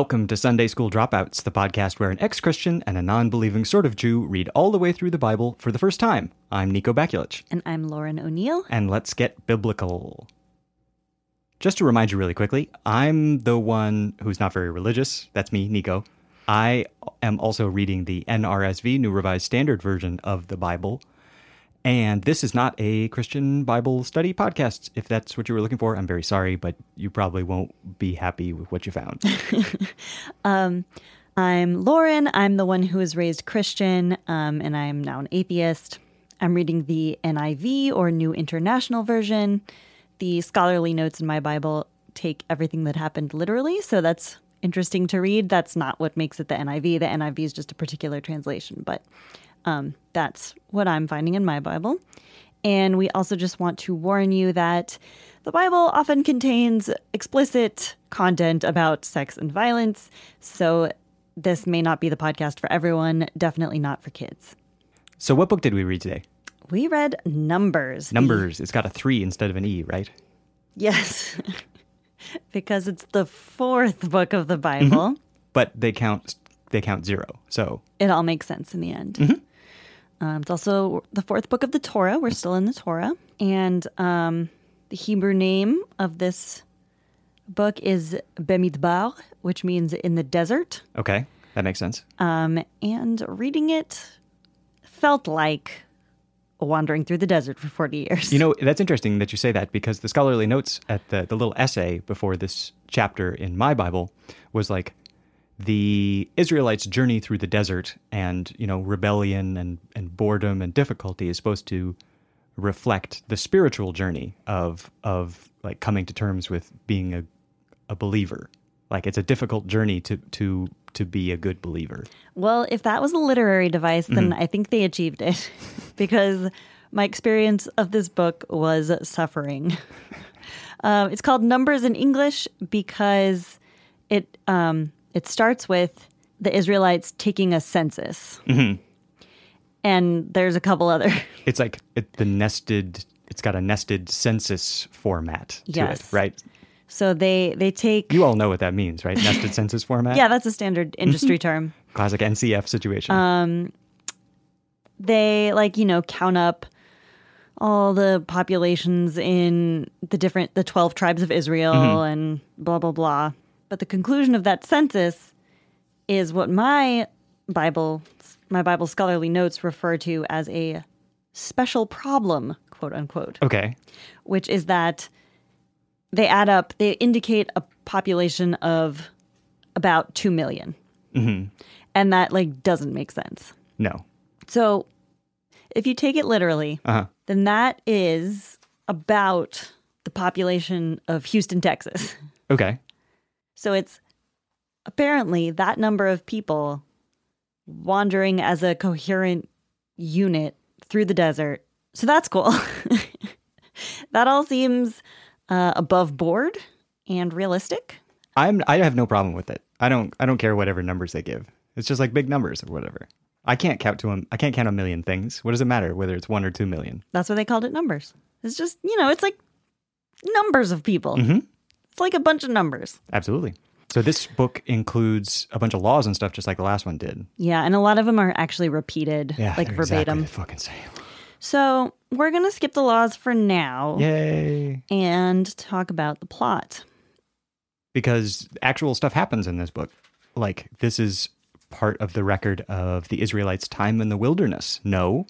Welcome to Sunday School Dropouts, the podcast where an ex Christian and a non believing sort of Jew read all the way through the Bible for the first time. I'm Nico Bakulich, And I'm Lauren O'Neill. and let's get biblical. Just to remind you really quickly, I'm the one who's not very religious. That's me, Nico. I am also reading the NRSV, New Revised Standard Version of the Bible. And this is not a Christian Bible study podcast. If that's what you were looking for, I'm very sorry, but you probably won't be happy with what you found. I'm Lauren. I'm the one who was raised Christian, um, and I'm now an atheist. I'm reading the NIV or New International Version. The scholarly notes in my Bible take everything that happened literally, so that's interesting to read. That's not what makes it the NIV. The NIV is just a particular translation, but um, that's what I'm finding in my Bible. And we also just want to warn you that the Bible often contains explicit content about sex and violence. So this may not be the podcast for everyone, definitely not for kids. So, what book did we read today? We read Numbers. Numbers. It's got a three instead of an E, right? Yes. because it's the fourth book of the Bible. But they count they count zero. So It all makes sense in the end. Um, it's also the fourth book of the Torah. We're still in the Torah. And um, the Hebrew name of this book is Bemidbar, which means in the desert. okay, that makes sense. Um, and reading it felt like wandering through the desert for 40 years. You know, that's interesting that you say that because the scholarly notes at the the little essay before this chapter in my Bible was like the Israelites' journey through the desert and, you know, rebellion and, and boredom and difficulty is supposed to reflect the spiritual journey of of like coming to terms with being a a believer. Like it's a difficult journey to to to be a good believer. Well, if that was a literary device, then I think they achieved it because my experience of this book was suffering. um, it's called Numbers in English because it um, it starts with the Israelites taking a census, mm-hmm. and there's a couple other. It's like it, the nested. It's got a nested census format to Yes. it, right? So they they take You all know what that means, right? Nested census format. yeah, that's a standard mm-hmm. industry term. Classic NCF situation. Uh, they like you know count up all the populations in the different the 12 tribes of Israel mm-hmm. and blah blah blah but the conclusion of that census is what my bible my bible scholarly notes refer to as a special problem quote unquote okay. which is that they add up they indicate a population of about 2 million and that like doesn't make sense No. so if you take it literally, Uh huh. then that is about the population of Houston, Texas. Okay. So it's apparently that number of people wandering as a coherent unit through the desert. So that's cool. that all seems uh, above board and realistic. I'm. I have no problem with it. I don't. I don't care whatever numbers they give. It's just like big numbers or whatever. I can't count to them. I can't count a million things. What does it matter whether it's one or two million? That's why they called it numbers. It's just, you know, it's like numbers of people. Mhm. It's like a bunch of numbers. Absolutely. So this book includes a bunch of laws and stuff, just like the last one did. Yeah, and a lot of them are actually repeated, like they're exactly verbatim. the fucking same. So we're going to skip the laws for now Yay! and talk about the plot. because actual stuff happens in this book. Like this is part of the record of the Israelites' time in the wilderness. No.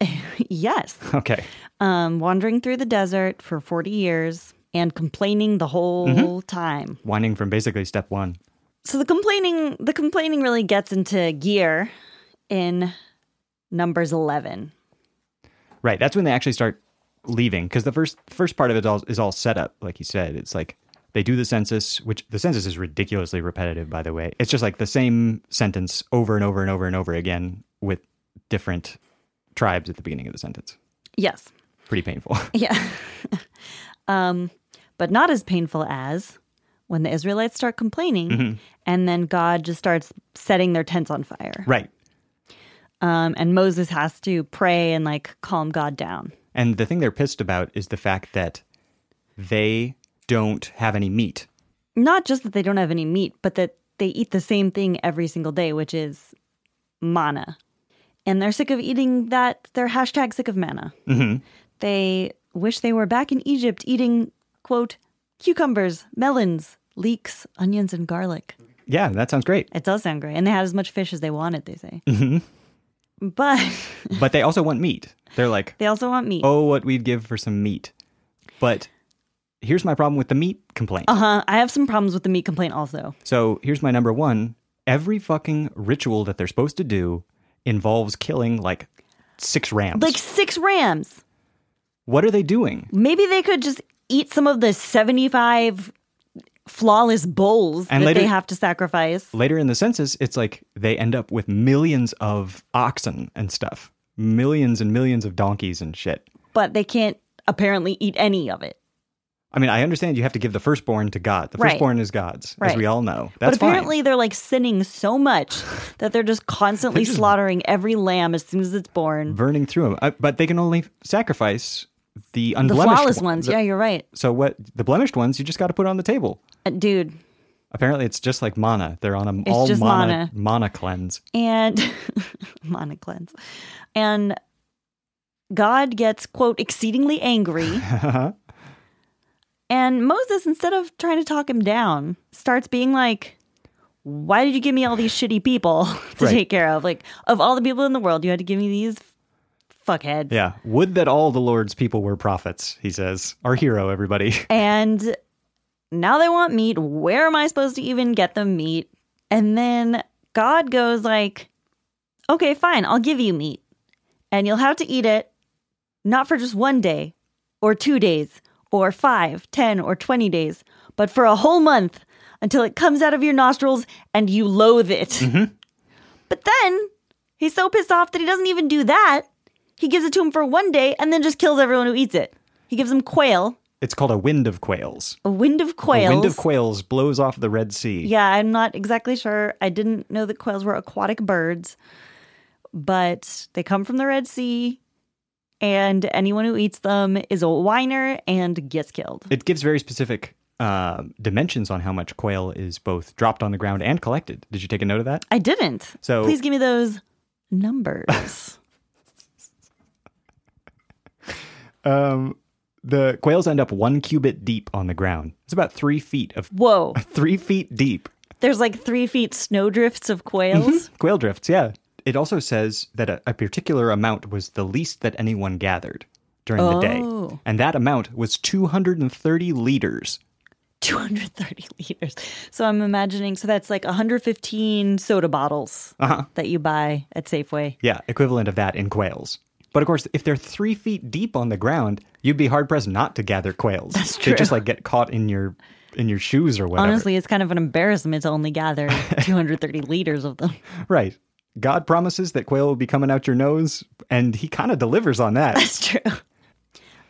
yes. Okay. Um, wandering through the desert for 40 years and complaining the whole time. Whining from basically step one. So the complaining the complaining really gets into gear in numbers 11. Right. That's when they actually start leaving because the first first part of it all is all set up, like you said. It's like they do the census, which the census is ridiculously repetitive, by the way. It's just like the same sentence over and over and over and over again with different tribes at the beginning of the sentence. Yes. Pretty painful. Yeah. um, but not as painful as when the Israelites start complaining and then God just starts setting their tents on fire. right. Um, and Moses has to pray and like calm God down. And the thing they're pissed about is the fact that they don't have any meat. Not just that they don't have any meat, but that they eat the same thing every single day, which is manna. And they're sick of eating that. They're hashtag sick of manna. They wish they were back in Egypt eating, quote, cucumbers, melons, leeks, onions, and garlic. Yeah, that sounds great. It does sound great. And they had as much fish as they wanted, they say. But But they also want meat. They're like, they also want meat. oh, what we'd give for some meat. But here's my problem with the meat complaint. Uh huh. I have some problems with the meat complaint also. So here's my number one. Every fucking ritual that they're supposed to do involves killing like six rams. Like six rams. what are they doing? Maybe they could just eat some of the 75 flawless bulls And that later- they have to sacrifice. Later in the census, it's like they end up with millions of oxen and stuff, millions and millions of donkeys and shit. But they can't apparently eat any of it. I mean, I understand you have to give the firstborn to God. The Right. firstborn is God's, as we all know. That's but apparently they're like sinning so much that they're just constantly just- slaughtering every lamb as soon as it's born. Burning through them. Uh, but they can only sacrifice the The unblemished flawless one- ones. the- yeah, you're right. So what? The blemished ones, you just got to put on the table. Uh, Dude. Apparently, it's just like manna. They're on a It's all manna, manna. manna cleanse. And manna cleanse. And God gets, quote, exceedingly angry. and Moses, instead of trying to talk him down, starts being like, why did you give me all these shitty people to Right. take care of? Like, of all the people in the world, you had to give me these fuckheads. Yeah. Would that all the Lord's people were prophets, he says. Our hero, everybody. And now they want meat. Where am I supposed to even get them meat? And then God goes like, "Okay, fine. I'll give you meat. And you'll have to eat it not for just one day or 2 days or five, ten, or 20 days, but for a whole month until it comes out of your nostrils and you loathe it." Mm-hmm. But then he's so pissed off that he doesn't even do that. He gives it to him for one day and then just kills everyone who eats it. He gives them quail It's called a wind of quails. a wind of quails. A wind of quails blows off the Red Sea. Yeah, I'm not exactly sure. I didn't know that quails were aquatic birds, but they come from the Red Sea, and anyone who eats them is a whiner and gets killed. It gives very specific uh, dimensions on how much quail is both dropped on the ground and collected. Did you take a note of that? I didn't. So- please give me those numbers. Um, the quails end up one cubit deep on the ground. It's about three feet of Whoa, three feet deep. there's like three feet snowdrifts of quails. Quail drifts, yeah. It also says that a, a particular amount was the least that anyone gathered during the Oh. day. And that amount was 230 liters. 230 liters. So I'm imagining, so that's like 115 soda bottles Uh-huh. that you buy at Safeway. Yeah, equivalent of that in quails. But of course, if they're three feet deep on the ground, you'd be hard pressed not to gather quails. That's true. They just like get caught in your in your shoes or whatever. Honestly, it's kind of an embarrassment to only gather 230 liters of them. right. God promises that quail will be coming out your nose, and he kind of delivers on that. It's true.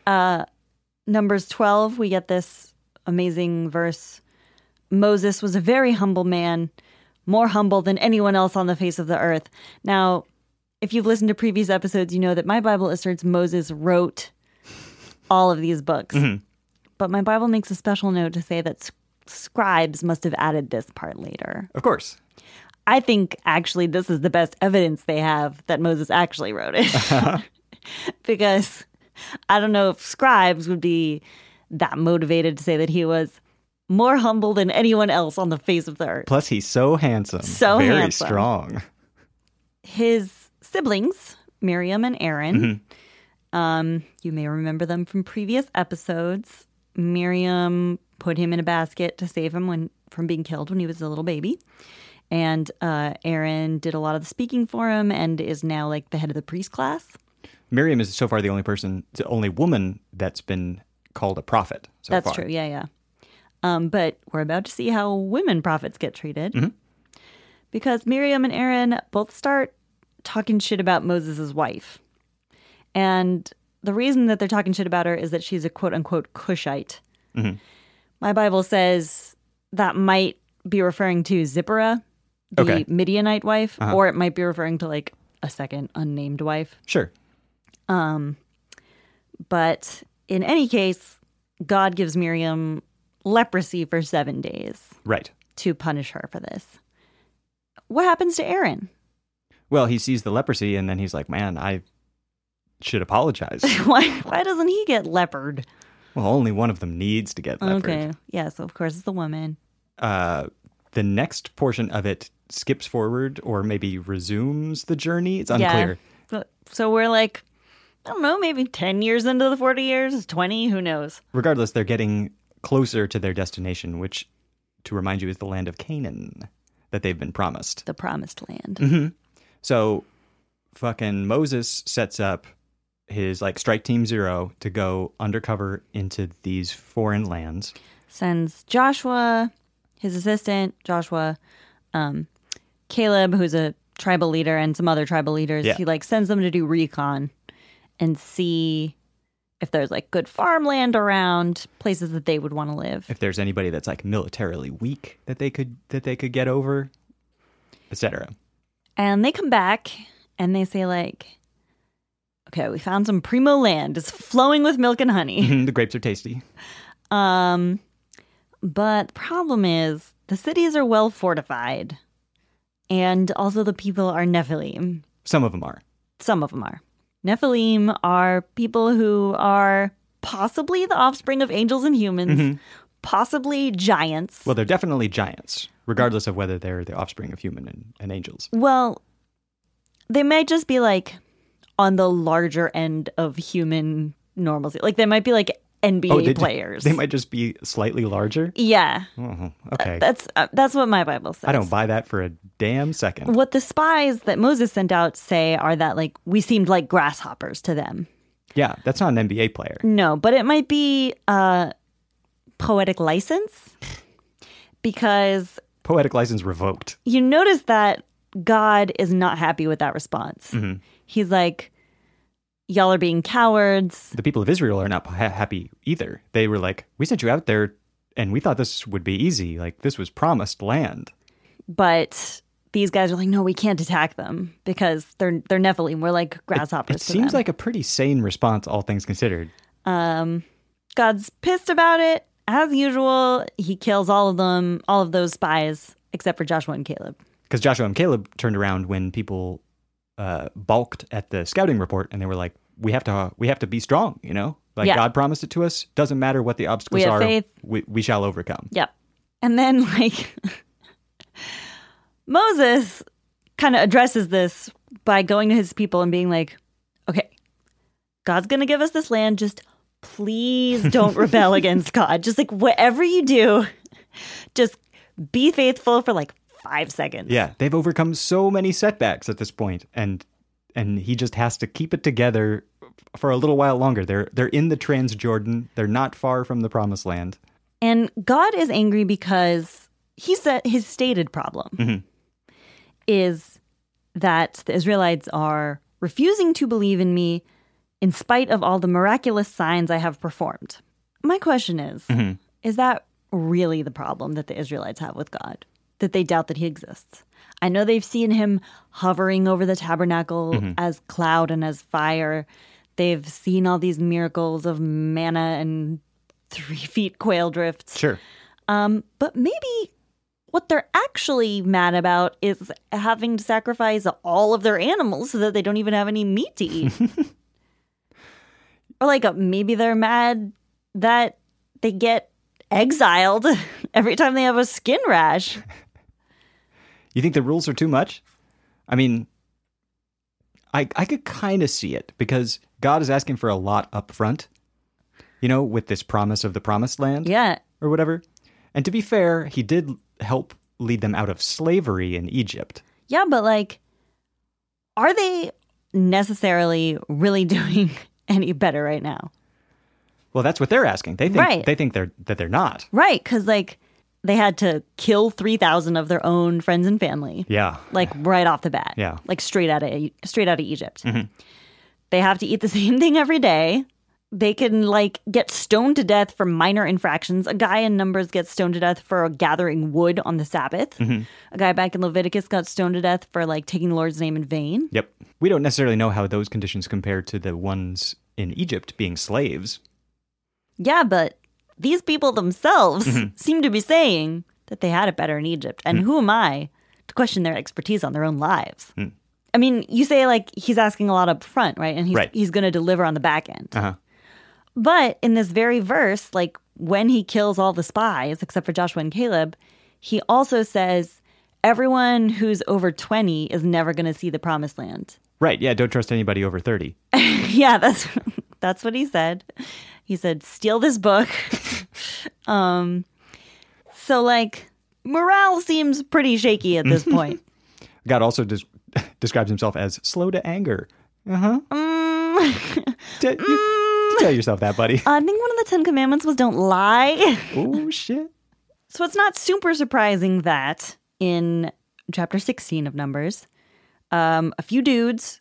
Uh, Numbers 12, we get this amazing verse. Moses was a very humble man, more humble than anyone else on the face of the earth. Now, if you've listened to previous episodes, you know that my Bible asserts Moses wrote all of these books. Mm-hmm. But my Bible makes a special note to say that scribes must have added this part later. of course. I think actually this is the best evidence they have that Moses actually wrote it. Uh-huh. because I don't know if scribes would be that motivated to say that he was more humble than anyone else on the face of the earth. Plus, he's so handsome. So very handsome. strong. His siblings, Miriam and Aaron, um, you may remember them from previous episodes. Miriam put him in a basket to save him when from being killed when he was a little baby. And uh, Aaron did a lot of the speaking for him and is now like the head of the priest class. Miriam is so far the only person, the only woman that's been called a prophet. So That's far. true. Yeah, yeah. Um, but we're about to see how women prophets get treated. Because Miriam and Aaron both start talking shit about Moses' wife. And the reason that they're talking shit about her is that she's a quote unquote Cushite. My Bible says that might be referring to Zipporah, the Okay. Midianite wife, or it might be referring to like a second unnamed wife. Sure. Um, But in any case, God gives Miriam leprosy for seven days Right. to punish her for this. What happens to Aaron? Well, he sees the leprosy and then he's like, man, I should apologize. why why doesn't he get leopard? well, only one of them needs to get leopard. Okay. Yeah, so of course it's the woman. Uh, the next portion of it skips forward or maybe resumes the journey. It's unclear. Yeah. So, we're like, I don't know, maybe 10 years into the 40 years, 20, who knows? Regardless, they're getting closer to their destination, which, to remind you, is the land of Canaan that they've been promised. The promised land. Mm-hmm. So, fucking Moses sets up his like strike team zero to go undercover into these foreign lands. Sends Joshua, his assistant, Joshua, um, Caleb, who's a tribal leader, and some other tribal leaders. Yeah. He like sends them to do recon and see if there's like good farmland around, places that they would want to live. If there's anybody that's like militarily weak that they could that they could get over, etc. And they come back and they say like, okay, we found some primo land. It's flowing with milk and honey. the grapes are tasty. Um, but the problem is the cities are well fortified, and also the people are Nephilim. Some of them are. Some of them are. Nephilim are people who are possibly the offspring of angels and humans, possibly giants. Well, they're definitely giants, regardless of whether they're the offspring of human and, and angels. Well, they might just be like on the larger end of human normalcy. Like they might be like NBA Oh, they, players. They might just be slightly larger. yeah, Oh, okay. that's uh, that's what my Bible says. I don't buy that for a damn second. What the spies that Moses sent out say are that like we seemed like grasshoppers to them. Yeah, that's not an NBA player. No, but it might be uh poetic license because Poetic license revoked. you notice that God is not happy with that response. Mm-hmm. He's like y'all are being cowards. The people of Israel are not ha- happy either. They were like, "We sent you out there, and we thought this would be easy. Like this was promised land." But these guys are like, no, we can't attack them because they're they're Nephilim. We're like grasshoppers. It to seems them. like a pretty sane response, all things considered. um, God's pissed about it as usual. He kills all of them, all of those spies, except for Joshua and Caleb. Because Joshua and Caleb turned around when people uh, balked at the scouting report, and they were like, "We have to, we have to be strong." You know, like Yeah. God promised it to us. Doesn't matter what the obstacles We are. faith. We, we shall overcome. Yep. And then like Moses kind of addresses this by going to his people and being like, "Okay, God's going to give us this land. Just please don't rebel against God. Just like whatever you do, just be faithful for like 5 seconds." Yeah, they've overcome so many setbacks at this point, and and he just has to keep it together for a little while longer. They're they're in the Transjordan. They're not far from the Promised Land. And God is angry because he said his stated problem mm-hmm. is that the Israelites are refusing to believe in me in spite of all the miraculous signs I have performed. My question is is that really the problem that the Israelites have with God? That they doubt that he exists? I know they've seen him hovering over the tabernacle as cloud and as fire. They've seen all these miracles of manna and three feet quail drifts. Sure. Um, but maybe what they're actually mad about is having to sacrifice all of their animals so that they don't even have any meat to eat. or like uh, maybe they're mad that they get exiled every time they have a skin rash. You think the rules are too much? I mean, I I could kind of see it because God is asking for a lot up front. You know, with this promise of the promised land Yeah. or whatever. And to be fair, he did help lead them out of slavery in Egypt. Yeah, but like, are they necessarily really doing any better right now? Well, that's what they're asking. They think Right. they think they're that they're not. Right. Because like, they had to kill 3,000 of their own friends and family. Yeah. like right off the bat. Yeah. Like straight out of straight out of Egypt. Mm-hmm. They have to eat the same thing every day. They can like get stoned to death for minor infractions. A guy in Numbers gets stoned to death for gathering wood on the Sabbath. Mm-hmm. A guy back in Leviticus got stoned to death for like taking the Lord's name in vain. Yep. We don't necessarily know how those conditions compare to the ones in Egypt being slaves. Yeah, but these people themselves mm-hmm. seem to be saying that they had it better in Egypt. And mm. who am I to question their expertise on their own lives? Mm. I mean, you say like he's asking a lot up front, right? And he's Right. he's going to deliver on the back end. Uh-huh. But in this very verse, like when he kills all the spies except for Joshua and Caleb, he also says everyone who's over 20 is never going to see the promised land. Right. Yeah, don't trust anybody over 30. yeah, that's that's what he said. He said, "Steal this book." um, so like morale seems pretty shaky at this point. God also des- describes himself as slow to anger. Mm, T- you- you tell yourself that, buddy. I think one of the Ten Commandments was "Don't lie." oh shit. so it's not super surprising that in chapter sixteen of Numbers, um, a few dudes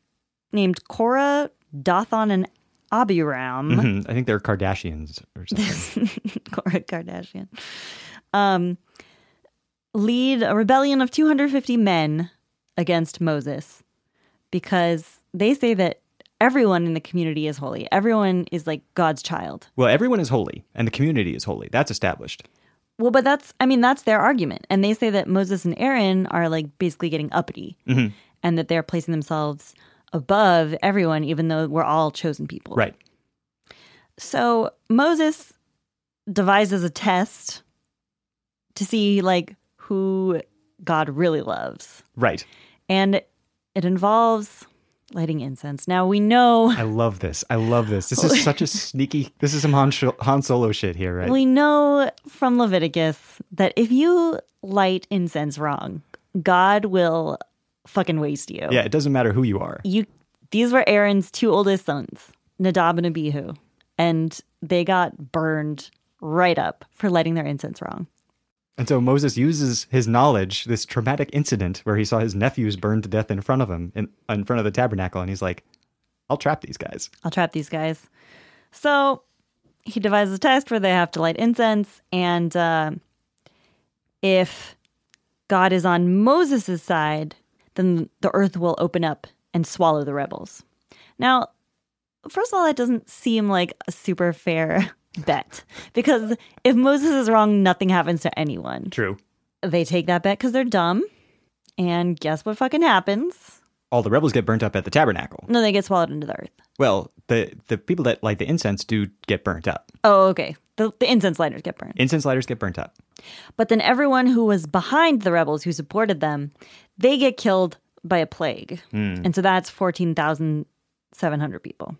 named Korah, Dathan, and Abiram. Mhm. I think they're Kardashians or something. Korah Kardashian, um, lead a rebellion of 250 men against Moses because they say that everyone in the community is holy. Everyone is like God's child. well, everyone is holy and the community is holy. That's established. Well, but that's, I mean, that's their argument. And they say that Moses and Aaron are like basically getting uppity mm-hmm. and that they're placing themselves above everyone, even though we're all chosen people. Right. So Moses devises a test to see like who God really loves. Right. And it involves lighting incense. Now we know I love this. I love this. This is such a sneaky. This is some Han, Han Solo shit here, right? we know from Leviticus that if you light incense wrong, God will fucking waste you. yeah, it doesn't matter who you are. You these were Aaron's two oldest sons, Nadab and Abihu, and they got burned right up for lighting their incense wrong. And so Moses uses his knowledge, this traumatic incident where he saw his nephews burned to death in front of him, in, in front of the tabernacle, and he's like, I'll trap these guys. I'll trap these guys. So he devises a test where they have to light incense, and uh, if God is on Moses' side, then the earth will open up and swallow the rebels. Now, first of all, that doesn't seem like a super fair bet because if Moses is wrong, nothing happens to anyone. True. They take that bet because they're dumb, and guess what fucking happens? All the rebels get burnt up at the tabernacle. No, they get swallowed into the earth. Well, the, the people that light the incense do get burnt up. Oh, okay. The, the incense lighters get burned. Incense lighters get burnt up. But then everyone who was behind the rebels who supported them, they get killed by a plague. Hmm. And so that's 14,700 people,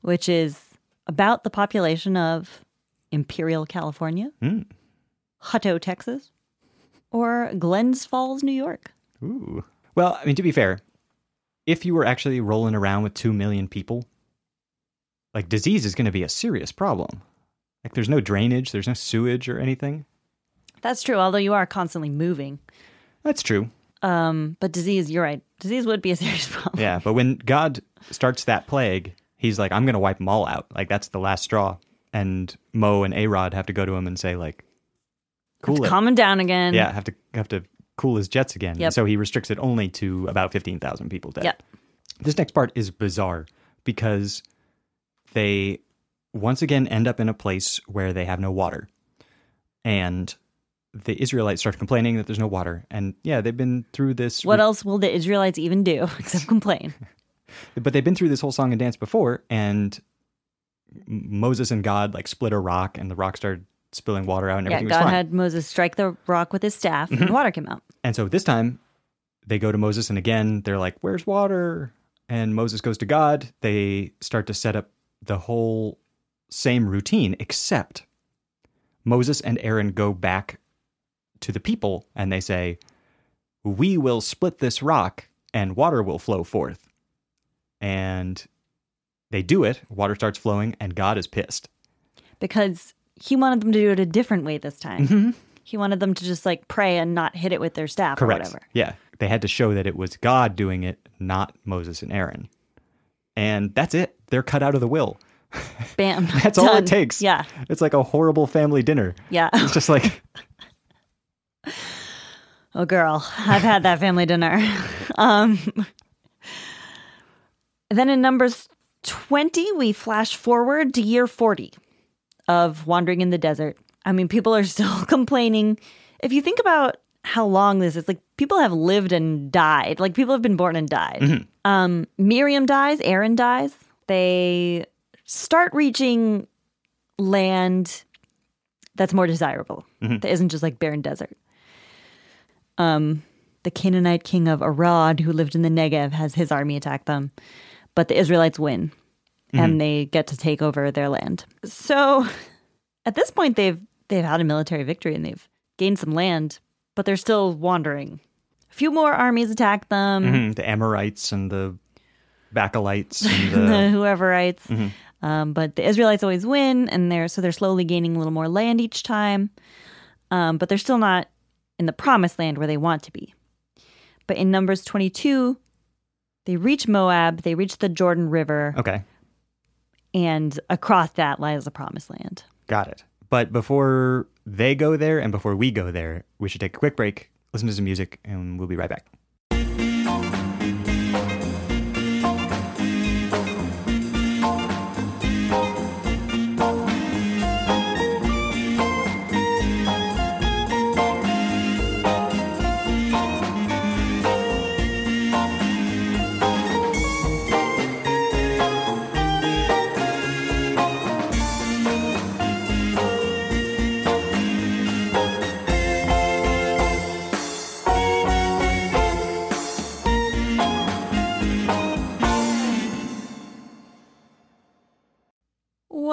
which is about the population of Imperial, California, Hutto, Texas, or Glens Falls, New York. Ooh. Well, I mean, to be fair, if you were actually rolling around with 2 million people, like disease is going to be a serious problem. Like there's no drainage, there's no sewage or anything. That's true, although you are constantly moving. That's true. Um, but disease, you're right. Disease would be a serious problem. Yeah, but when God starts that plague, he's like, I'm going to wipe them all out. Like that's the last straw. And Mo and A-Rod have to go to him and say like, cool it. Calming down again. Yeah, have to have to cool his jets again. Yep. So he restricts it only to about 15,000 people dead. Yep. This next part is bizarre because they once again end up in a place where they have no water. And the Israelites start complaining that there's no water. And yeah, they've been through this What else will the Israelites even do except complain? but they've been through this whole song and dance before and Moses and God like split a rock and the rock started spilling water out and Yeah, everything God was fine. had Moses strike the rock with his staff and mm-hmm. water came out. And so this time they go to Moses and again they're like, Where's water? And Moses goes to God. They start to set up the whole same routine, except Moses and Aaron go back to the people and they say, We will split this rock and water will flow forth. And they do it, water starts flowing, and God is pissed. because he wanted them to do it a different way this time. He wanted them to just like pray and not hit it with their staff or Correct. whatever. Yeah. They had to show that it was God doing it, not Moses and Aaron. And that's it. They're cut out of the will. Bam. That's all it takes. Yeah. It's like a horrible family dinner. Yeah. It's just like, Oh, girl, I've had that family dinner. Um, then in Numbers 20, we flash forward to year 40 of wandering in the desert. I mean, people are still complaining. If you think about how long this is, like people have lived and died. Like people have been born and died. Um, Miriam dies, Aaron dies. They start reaching land that's more desirable, that isn't just like barren desert um, the Canaanite king of Arad, who lived in the Negev, has his army attack them, but the Israelites win and they get to take over their land. So at this point, they've they've had a military victory and they've gained some land, but they're still wandering. A few more armies attack them, mhm, the Amorites and the Bacalites and the the. whoeverrites. Um, but the Israelites always win, and they're so they're slowly gaining a little more land each time. Um, but they're still not in the promised land where they want to be. But in Numbers 22, they reach Moab, they reach the Jordan River, okay. and across that lies the promised land. Got it. But before they go there and before we go there, we should take a quick break, listen to some music, and we'll be right back.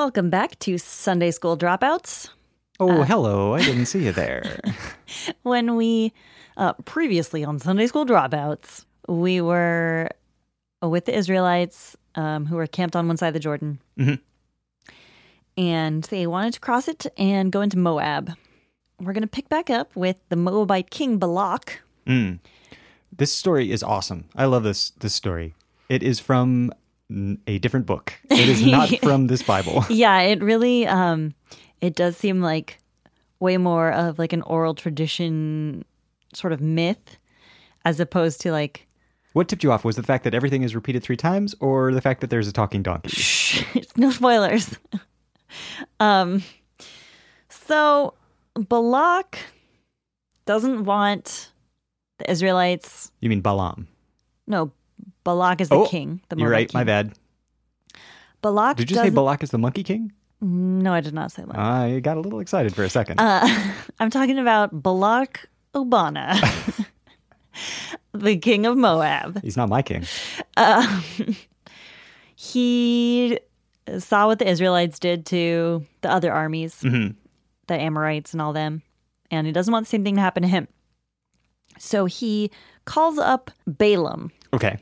Welcome back to Sunday School Dropouts. Oh, hello. I didn't see you there. When we, uh, previously on Sunday School Dropouts, we were with the Israelites um, who were camped on one side of the Jordan. Mhm. And they wanted to cross it and go into Moab. We're going to pick back up with the Moabite king Balak. Mm. This story is awesome. I love this this story. It is from a different book. It is not from this Bible. Yeah, it really um it does seem like way more of like an oral tradition sort of myth as opposed to like What tipped you off was the fact that everything is repeated three times, or the fact that there's a talking donkey? Shh, no spoilers. um so Balak doesn't want the Israelites You mean Balaam? no Balak is the Oh, king. The You're right. My bad. Balak Did you say Balak is the monkey king? No, I did not say that. I got a little excited for a second. Uh, I'm talking about Balak Obana, the king of Moab. He's not my king. Um, he saw what the Israelites did to the other armies, Mhm. the Amorites and all them, and he doesn't want the same thing to happen to him. So he calls up Balaam, Okay.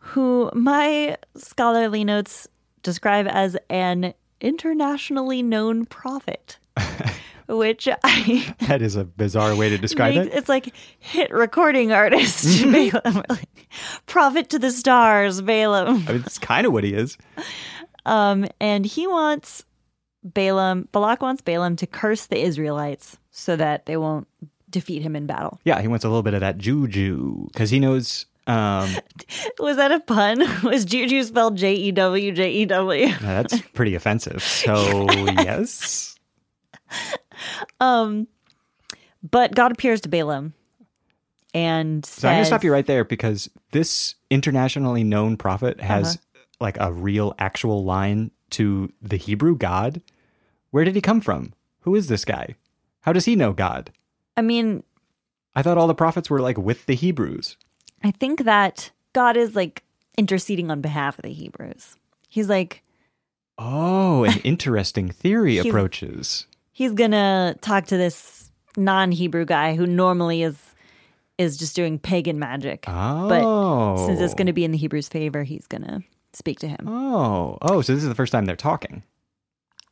Who my scholarly notes describe as an internationally known prophet, which I That is a bizarre way to describe Makes- it. It's like hit recording artist Balaam, like, prophet to the stars, Balaam. I mean, it's kind of what he is. Um, and he wants Balaam. Balak wants Balaam to curse the Israelites so that they won't defeat him in battle. Yeah, he wants a little bit of that juju because he knows. Um, Was that a pun? Was Juju spelled J E W J E W? that's pretty offensive. So yes, Um, but God appears to Balaam and so I'm gonna stop you right there because this internationally known prophet has like a real, actual line to the Hebrew God. Where did he come from? Who is this guy? How does he know God? I mean, I thought all the prophets were like with the Hebrews. I think that God is like interceding on behalf of the Hebrews. He's like, Oh, an interesting theory He's- approaches. he's gonna talk to this non-Hebrew guy who normally is is just doing pagan magic. Oh. But since it's gonna be in the Hebrews' favor, he's gonna speak to him. Oh. Oh, so this is the first time they're talking.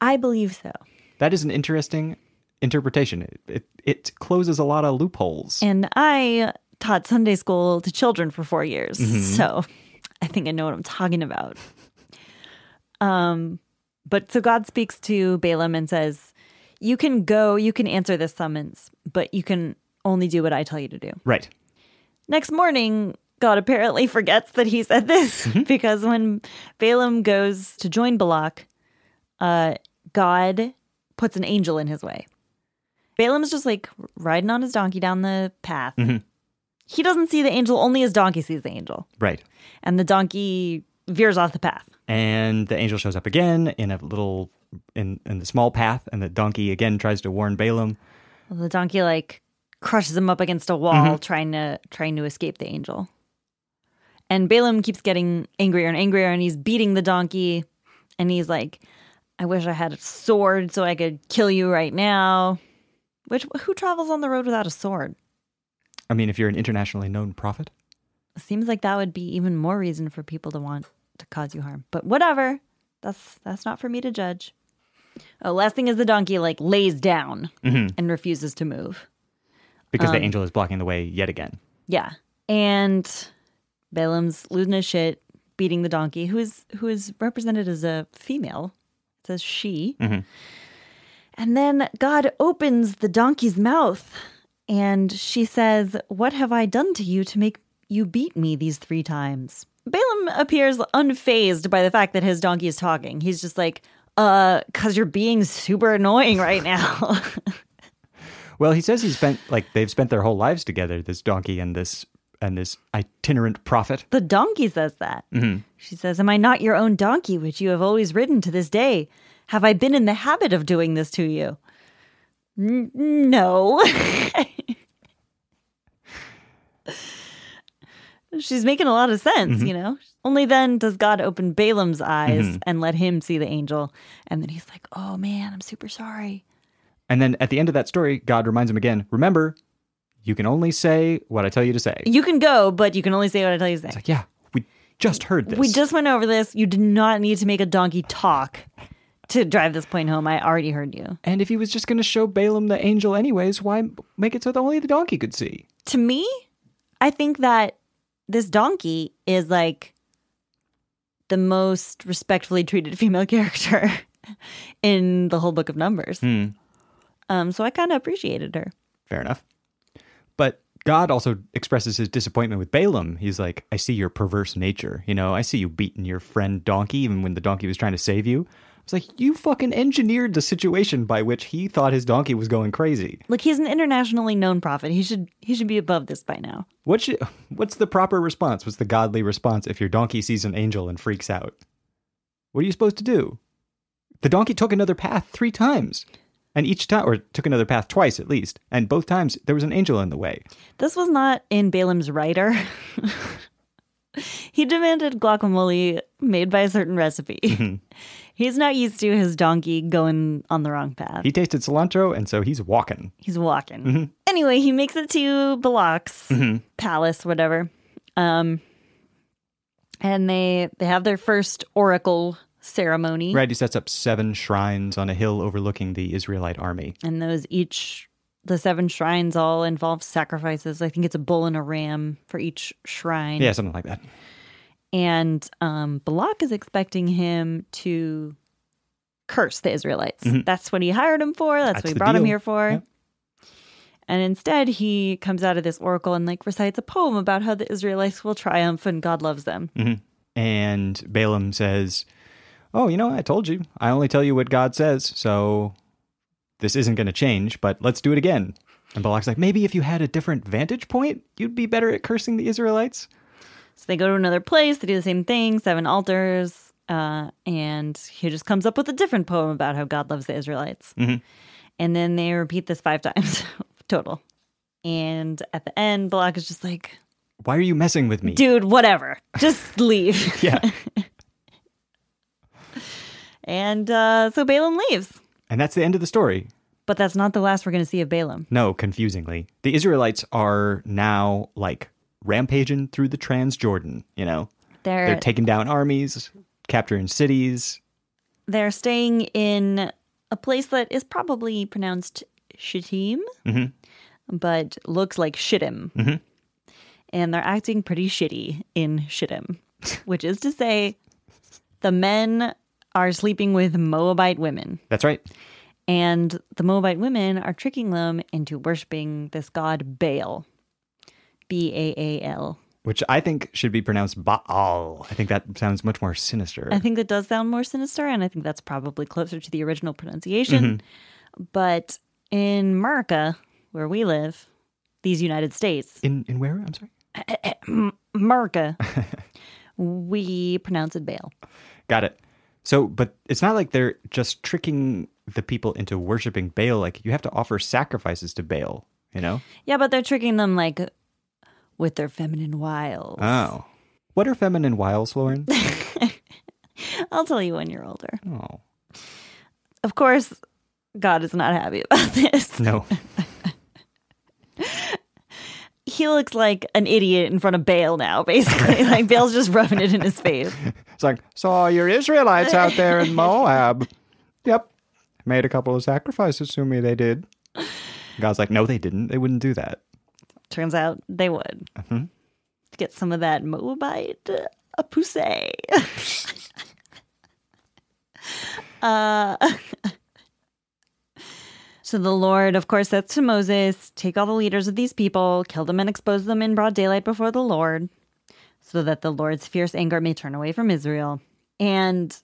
I believe so. That is an interesting interpretation. It, it, it closes a lot of loopholes. And I taught Sunday school to children for four years. Mm-hmm. So I think I know what I'm talking about. Um, but so God speaks to Balaam and says, You can go, you can answer this summons, but you can only do what I tell you to do. right. Next morning, God apparently forgets that he said this Mm-hmm. because when Balaam goes to join Balak, uh, God puts an angel in his way. Balaam's just like riding on his donkey down the path. Mm-hmm. He doesn't see the angel, only his donkey sees the angel. Right. And the donkey veers off the path. And the angel shows up again in a little in in the small path, and the donkey again tries to warn Balaam. Well, the donkey like crushes him up against a wall, mm-hmm. trying to trying to escape the angel. And Balaam keeps getting angrier and angrier, and he's beating the donkey. And he's like, "I wish I had a sword so I could kill you right now." Which who travels on the road without a sword? I mean, if you're an internationally known prophet, Seems like that would be even more reason for people to want to cause you harm. But whatever. That's that's not for me to judge. Oh, last thing is the donkey like lays down and refuses to move. because Um, the angel is blocking the way yet again. Yeah. And Balaam's losing his shit, beating the donkey, who is who is represented as a female. It says she. And then God opens the donkey's mouth and she says, What have I done to you to make you beat me these three times? Balaam appears unfazed by the fact that his donkey is talking. He's just like, uh, cause you're being super annoying right now. Well, he says he spent like they've spent their whole lives together. This donkey and this and this itinerant prophet. The donkey says that. She says, Am I not your own donkey, which you have always ridden to this day? Have I been in the habit of doing this to you? N- no. She's making a lot of sense, mm-hmm. you know? Only then does God open Balaam's eyes mm-hmm. and let him see the angel. And then he's like, Oh man, I'm super sorry. And then at the end of that story, God reminds him again, remember, you can only say what I tell you to say. You can go, but you can only say what I tell you to say. It's like, yeah, we just heard this. We just went over this. You did not need to make a donkey talk to drive this point home. I already heard you. and if he was just going to show Balaam the angel anyways, why make it so that only the donkey could see? To me, I think that this donkey is like the most respectfully treated female character in the whole book of Numbers. Um, so I kind of appreciated her. Fair enough. But God also expresses his disappointment with Balaam. He's like, I see your perverse nature. You know, I see you beating your friend donkey even when the donkey was trying to save you. It's like, you fucking engineered the situation by which he thought his donkey was going crazy. Like he's an internationally known prophet. He should he should be above this by now. What should, what's the proper response? What's the godly response if your donkey sees an angel and freaks out? What are you supposed to do? The donkey took another path three times. And each time, or took another path twice at least. And both times there was an angel in the way. This was not in Balaam's writer. he demanded guacamole made by a certain recipe. Mm-hmm. He's not used to his donkey going on the wrong path. He tasted cilantro, and so he's walking. He's walking. Anyway, he makes it to Balak's palace, whatever. Um, and they they have their first oracle ceremony, Right, he sets up seven shrines on a hill overlooking the Israelite army. and those each the seven shrines all involve sacrifices. I think it's a bull and a ram for each shrine. Yeah, something like that. And um, Balak is expecting him to curse the Israelites. That's what he hired him for. That's, That's what he brought him here for. Yep. And instead, he comes out of this oracle and like recites a poem about how the Israelites will triumph and God loves them. And Balaam says, Oh, you know, I told you. I only tell you what God says, so this isn't going to change, but let's do it again. And Balak's like, Maybe if you had a different vantage point, you'd be better at cursing the Israelites. So they go to another place. They do the same thing, seven altars, uh, and he just comes up with a different poem about how God loves the Israelites. And then they repeat this five times total. And at the end, Balak is just like, Why are you messing with me? dude, whatever. Just leave. Yeah. and uh, so Balaam leaves. and that's the end of the story. But that's not the last we're going to see of Balaam. No, confusingly. The Israelites are now like rampaging through the Transjordan, you know? They're They're taking down armies, capturing cities. they're staying in a place that is probably pronounced Shittim, mm-hmm. but looks like Shittim. Mm-hmm. And they're acting pretty shitty in Shittim, which is to say, the men are sleeping with Moabite women, That's right. and the Moabite women are tricking them into worshiping this god Baal. B A A L. Which I think should be pronounced Baal. I think that sounds much more sinister. I think that does sound more sinister, and I think that's probably closer to the original pronunciation. Mm-hmm. But in America, where we live, these United States, in in where? I'm sorry. America, we pronounce it Baal. Got it. So, but it's not like they're just tricking the people into worshiping Baal. Like you have to offer sacrifices to Baal, you know? Yeah, but they're tricking them like with their feminine wiles. Oh. What are feminine wiles, Lauren? I'll tell you when you're older. oh. Of course, God is not happy about this. No. He looks like an idiot in front of Baal now, basically. like Baal's just rubbing it in his face. It's like, saw your Israelites out there in Moab. Yep. Made a couple of sacrifices to me, they did. God's like, no, they didn't. They wouldn't do that. Turns out they would. Get some of that Moabite uh, a pussy. uh, so the Lord, of course, says to Moses, Take all the leaders of these people, kill them, and expose them in broad daylight before the Lord, so that the Lord's fierce anger may turn away from Israel. And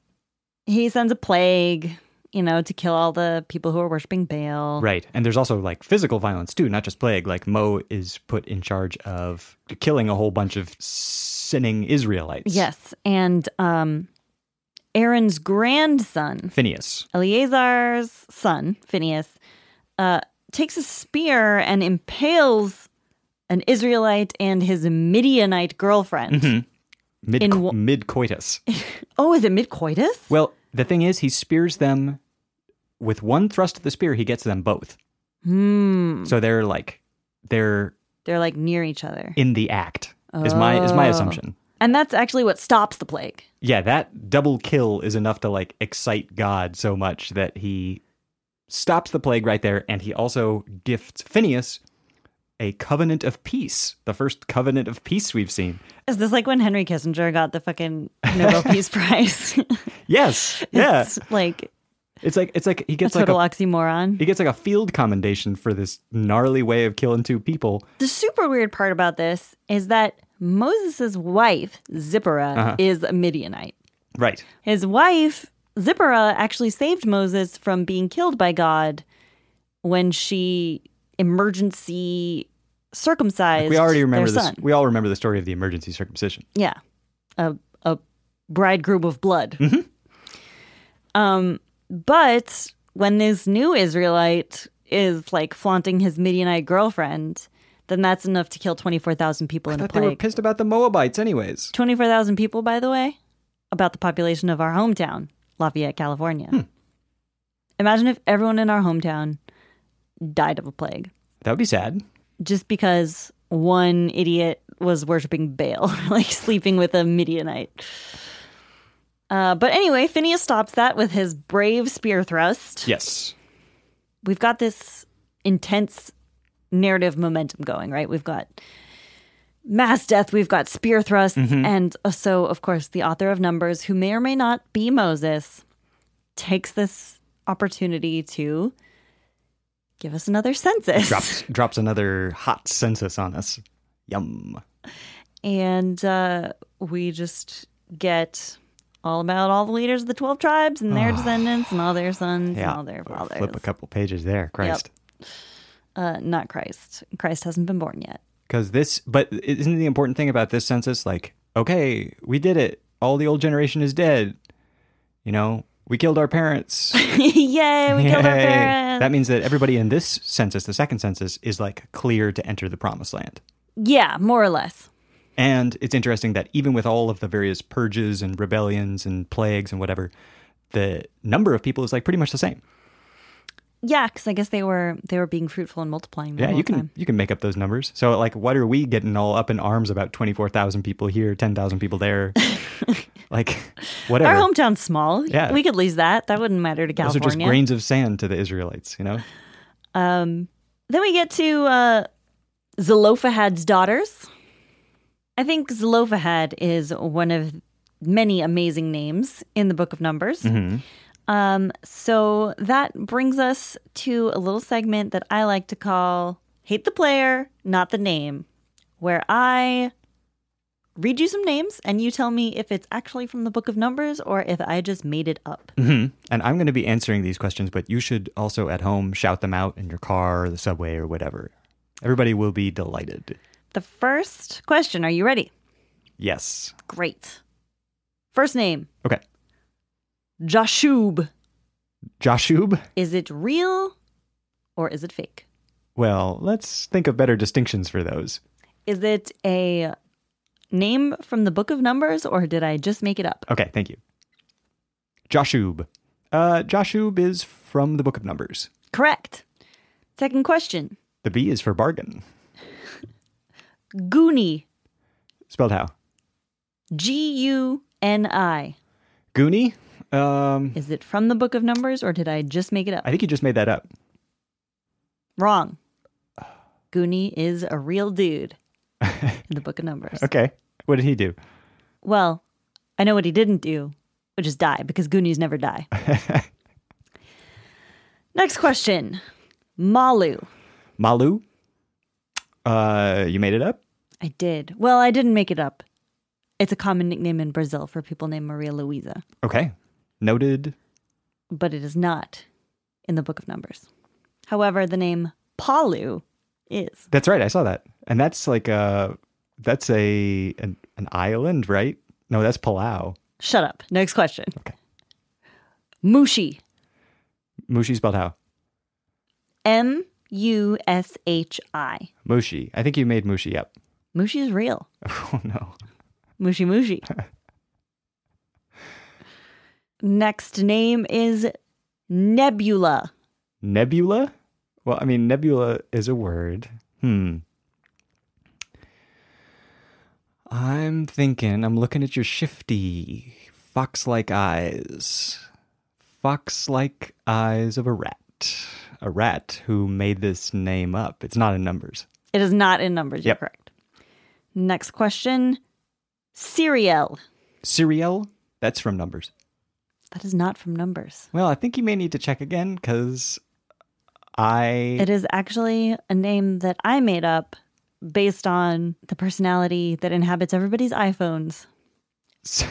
he sends a plague, you know, to kill all the people who are worshiping Baal. Right. And there's also like physical violence too, not just plague. Like Mo is put in charge of killing a whole bunch of sinning Israelites. Yes. And um, Aaron's grandson, Phineas. Eleazar's son, Phineas, uh, takes a spear and impales an Israelite and his Midianite girlfriend. Mid In mid coitus. Oh, is it mid coitus? Well, the thing is, he spears them with one thrust of the spear. He gets them both. Hmm. So they're like they're They're like near each other. in the act. Is my is my Oh. assumption. And that's actually what stops the plague. Yeah, that double kill is enough to like excite God so much that he stops the plague right there, and he also gifts Phineas a covenant of peace, the first covenant of peace we've seen. Is this like when Henry Kissinger got the fucking Nobel Peace Prize? Yes, yeah. it's like It's like it's like he a gets like total a oxymoron. he gets like a field commendation for this gnarly way of killing two people. The super weird part about this is that Moses' wife, Zipporah, is a Midianite. Right. His wife, Zipporah, actually saved Moses from being killed by God when she emergency circumcised We already remember this. son. We all remember the story of the emergency circumcision. Yeah. A, a bridegroom of blood. Mm-hmm. Um, but when this new Israelite is like flaunting his Midianite girlfriend, then that's enough to kill 24,000 people in a Thought they were pissed about the Moabites, anyways. 24,000 people, by the way, about the population of our hometown, Lafayette, California. Hmm. Imagine if everyone in our hometown died of a plague That would be sad. just because one idiot was worshiping Baal, like sleeping with a Midianite. Uh, but anyway, Phineas stops that with his brave spear thrust. Yes. We've got this intense narrative momentum going, right? We've got mass death, we've got spear thrusts, and uh, so, of course, the author of Numbers, who may or may not be Moses, takes this opportunity to give us another census. Drops drops another hot census on us. Yum. and uh, we just get all about all the leaders of the 12 tribes and their descendants and all their sons and all their fathers. Flip a couple pages there, Christ. Uh, not Christ. Christ hasn't been born yet. Because this, but isn't the important thing about this census like, okay, we did it. All the old generation is dead. You know, We killed our parents. Yay, we killed our parents. That means that everybody in this census, the second census, is like clear to enter the promised land. yeah, more or less. And it's interesting that even with all of the various purges and rebellions and plagues and whatever, the number of people is like pretty much the same. Yeah, because I guess they were they were being fruitful and multiplying. Yeah, you can time. you can make up those numbers. So like, what are we getting all up in arms about? Twenty four thousand people here, ten thousand people there, like whatever. Our hometown's small. Yeah. we could lose that. That wouldn't matter to Those are California. just grains of sand to the Israelites, you know. Um, then we get to uh, Zelophehad's daughters. I think Zelophehad is one of many amazing names in the Book of Numbers. Mm-hmm. Um, so that brings us to a little segment that I like to call Hate the Player, Not the Name, where I read you some names and you tell me if it's actually from the Book of Numbers or if I just made it up. hmm And I'm going to be answering these questions, but you should also at home shout them out in your car or the subway or whatever. Everybody will be delighted. The first question, are you ready? Yes. Great. First name, Okay. Jashub. Joshub. Is it real or is it fake? Well, let's think of better distinctions for those. Is it a name from the book of Numbers or did I just make it up? Okay, thank you. Joshub. Uh, Joshub is from the Book of Numbers. Correct. Second question The B is for bargain. Goonie. Spelled how? G U N I. Goonie. Um, Is it from the book of Numbers or did I just make it up? I think you just made that up. Wrong. Goonie is a real dude in the book of Numbers. Okay. What did he do? Well, I know what he didn't do, which is die because Goonies never die. Next question Malu. Malu. Uh, you made it up. I did. Well, I didn't make it up. It's a common nickname in Brazil for people named Maria Luisa, Okay. Noted. but it is not in the Book of Numbers. However, the name Palu is. That's right. I saw that, and that's like a that's a an, an island, right? No, that's Palau. Shut up. Next question. Okay. Mushi. Mushi spelled how? M U S H I. Mushi. I think you made Mushi up. Mushi is real. Oh no. Mushi Mushi. Next name is Nebula. Nebula? Well, I mean, nebula is a word. Hmm. I'm thinking, I'm looking at your shifty, fox like eyes. Fox like eyes of a rat. A rat who made this name up. It's not in numbers. It is not in numbers. You're correct. Next question Siriel. Cereal? That's from numbers. That is not from numbers. Well, I think you may need to check again because I. It is actually a name that I made up based on the personality that inhabits everybody's iPhones.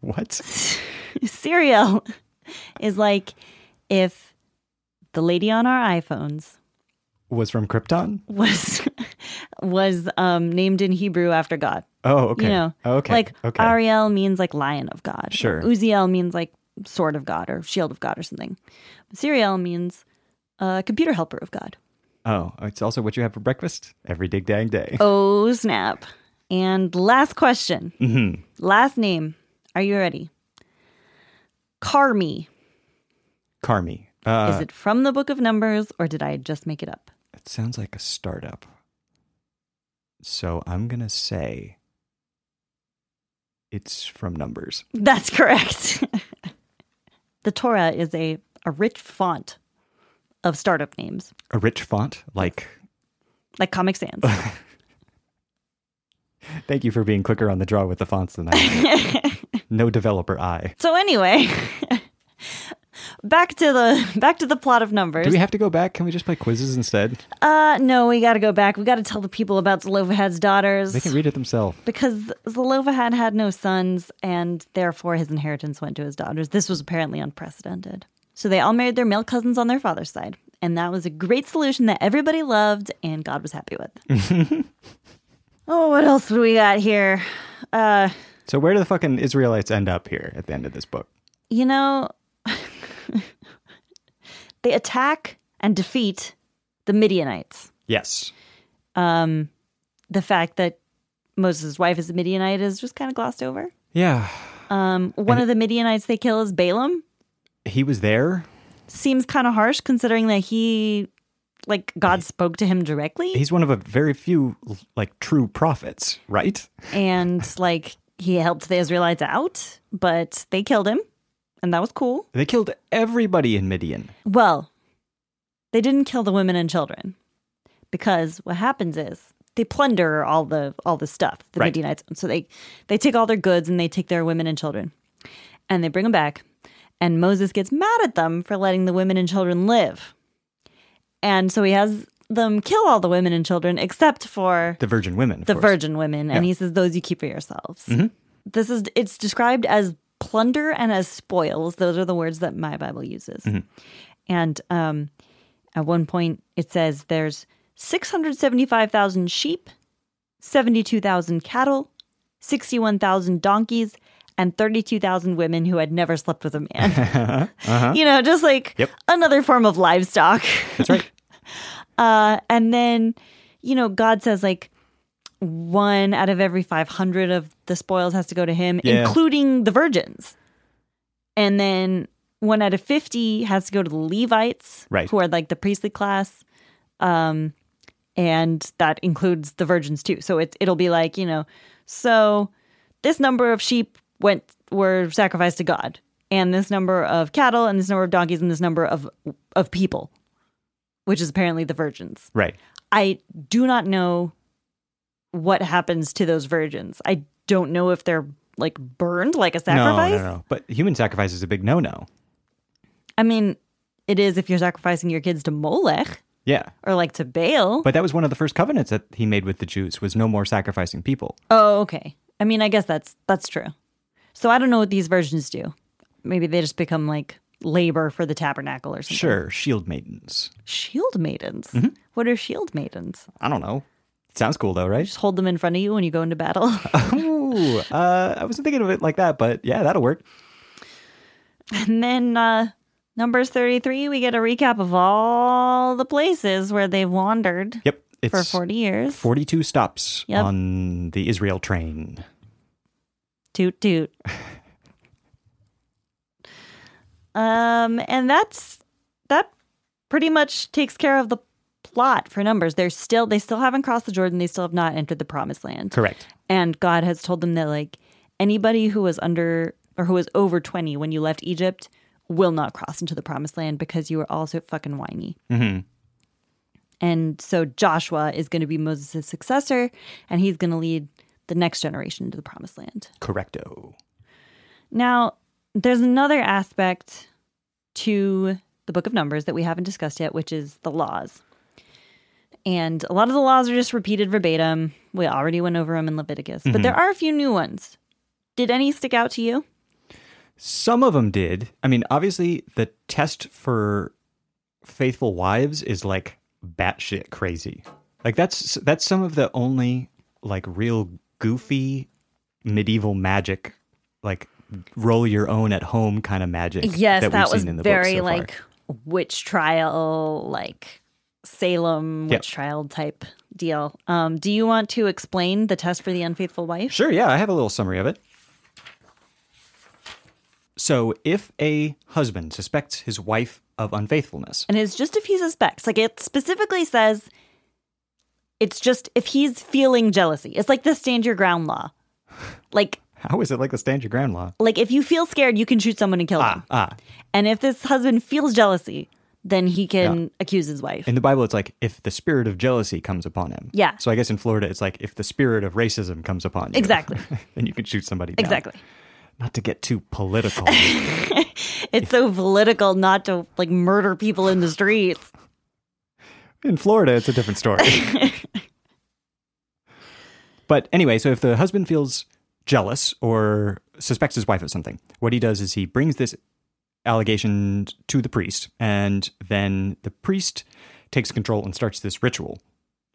what? Siriel is like if the lady on our iPhones Was from Krypton? was was um, named in Hebrew after God. Oh, okay. You know, okay. like okay. Ariel means like lion of God. Sure. Uziel means like sword of God or shield of God or something. Siriel means uh, computer helper of God. Oh, it's also what you have for breakfast every dig dang day. Oh snap! And last question, hmm last name. Are you ready? Carmi. Carmi. Uh, Is it from the Book of Numbers or did I just make it up? It sounds like a startup. So I'm gonna say it's from numbers. That's correct. the Torah is a, a rich font of startup names, A rich font, like. like Comic Sans. Thank you for being quicker on the draw with the fonts than I. am. no developer eye. so anyway, back to the back to the plot of numbers. Do we have to go back? Can we just play quizzes instead? uh no, we got to go back. We got to tell the people about Zelophehad's daughters. They can read it themselves. because Zelophehad had no sons, and therefore his inheritance went to his daughters. This was apparently unprecedented. So they all married their male cousins on their father's side, and that was a great solution that everybody loved and God was happy with. oh, what else do we got here? Uh, So where do the fucking Israelites end up here at the end of this book? you know, they attack and defeat the Midianites. Yes. Um, the fact that Moses' wife is a Midianite is just kind of glossed over. Yeah. Um, one of the Midianites they kill is Balaam. He was there. Seems kind of harsh considering that he, like, God spoke to him directly. He's one of a very few like true prophets, right? and like he helped the Israelites out, but they killed him, and that was cool. They killed everybody in Midian. Well, they didn't kill the women and children because what happens is they plunder all the all the stuff the Right. Midianites. So they they take all their goods and they take their women and children, and they bring them back. And Moses gets mad at them for letting the women and children live, and so he has them kill all the women and children except for The virgin women. of the course. virgin women, and Yeah. Mm-hmm. he says those you keep for yourselves. This is it's described as plunder and as spoils. Those are the words that my Bible uses. Mm-hmm. And um, at one point, it says there's six hundred seventy-five thousand sheep, seventy-two thousand cattle, sixty-one thousand donkeys. And 32,000 women who had never slept with a man. You know, just like Uh-huh. Yep. another form of livestock. That's right. Uh, and then, you know, God says like one out of every 500 of the spoils has to go to him, Yeah. including the virgins. And then one out of 50 has to go to the Levites, Right. who are like the priestly class. Um, and that includes the virgins too. So it, it'll be like, you know, so this number of sheep went were sacrificed to God, and this number of cattle, and this number of donkeys, and this number of of people, which is apparently the virgins. Right. I do not know what happens to those virgins. I don't know if they're like burned like a sacrifice. No, no, no. But human sacrifice is a big no-no. I mean, it is if you're sacrificing your kids to Molech Yeah. or like to Baal. But that was one of the first covenants that he made with the Jews was no more sacrificing people. oh, okay. I mean, I guess that's that's true. So I don't know what these virgins do. Maybe they just become like labor for the tabernacle or something. Sure, shield maidens. Shield maidens. Mm-hmm. What are shield maidens? I don't know. Sounds cool though, right? Just hold them in front of you when you go into battle. Ooh, uh, I wasn't thinking of it like that, but yeah, that'll work. And then uh Numbers 33, we get a recap of all the places where they've wandered Yep. For 40 years. 42 stops Yep. on the Israel train. Toot toot. um and that's that pretty much takes care of the plot for numbers. They're still they still haven't crossed the Jordan, they still have not entered the promised land. Correct. And God has told them that like anybody who was under or who was over 20 when you left Egypt will not cross into the promised land because you were all so fucking whiny. hmm And so Joshua is going to be Moses' successor and he's going to lead the next generation into the promised land. Correcto. Now, there's another aspect to the book of Numbers that we haven't discussed yet, which is the laws. And a lot of the laws are just repeated verbatim. We already went over them in Leviticus, but mm-hmm. there are a few new ones. Did any stick out to you? Some of them did. I mean, obviously, the test for faithful wives is like batshit crazy. Like that's that's some of the only like real goofy medieval magic, like roll your own at home kind of magic. Yes, that, that, we've was seen in the books very so like witch trial, like Salem Yep. witch trial type deal. Um, do you want to explain the test for the unfaithful wife? Sure, yeah, I have a little summary of it. So, if a husband suspects his wife of unfaithfulness, And it's just if he suspects. Like it specifically says it's just if he's feeling jealousy. It's like the stand your ground law. Like how is it like the stand your ground law? like if you feel scared, you can shoot someone and kill them. Ah, ah. And if this husband feels jealousy, then he can accuse his wife. In the Bible, it's like if the spirit of jealousy comes upon him. Yeah. So I guess in Florida, it's like if the spirit of racism comes upon you. Exactly. then you can shoot somebody down. exactly. Not to get too political. It's so political not to like murder people in the streets. in Florida, it's a different story. but anyway, so if the husband feels jealous or suspects his wife of something, what he does is he brings this allegation to the priest, and then the priest takes control and starts this ritual.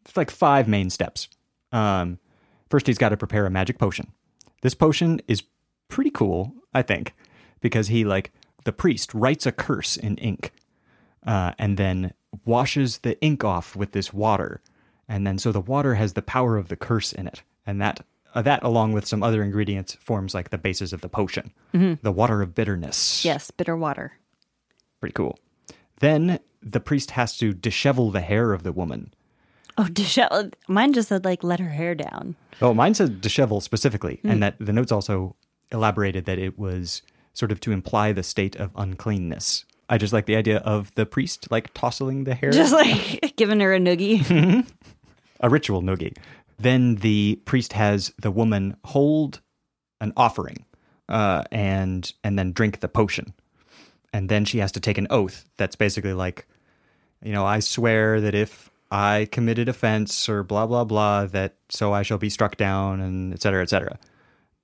It's like five main steps. Um, first, he's got to prepare a magic potion. This potion is pretty cool, I think, because he like the priest writes a curse in ink, uh, and then washes the ink off with this water, and then so the water has the power of the curse in it, and that uh, that along with some other ingredients forms like the basis of the potion, the water of bitterness. Yes, bitter water. pretty cool. Then the priest has to dishevel the hair of the woman. Oh, dishevel. Mine just said like let her hair down. Oh, mine said dishevel specifically, and that the notes also elaborated that it was sort of to imply the state of uncleanness. I just like the idea of the priest like tousling the hair, Just like giving her a noogie. a ritual noogie. Then the priest has the woman hold an offering, uh, and and then drink the potion, and then she has to take an oath. That's basically like, you know, I swear that if I committed offense or blah blah blah, that so I shall be struck down, and etc. cetera, et cetera.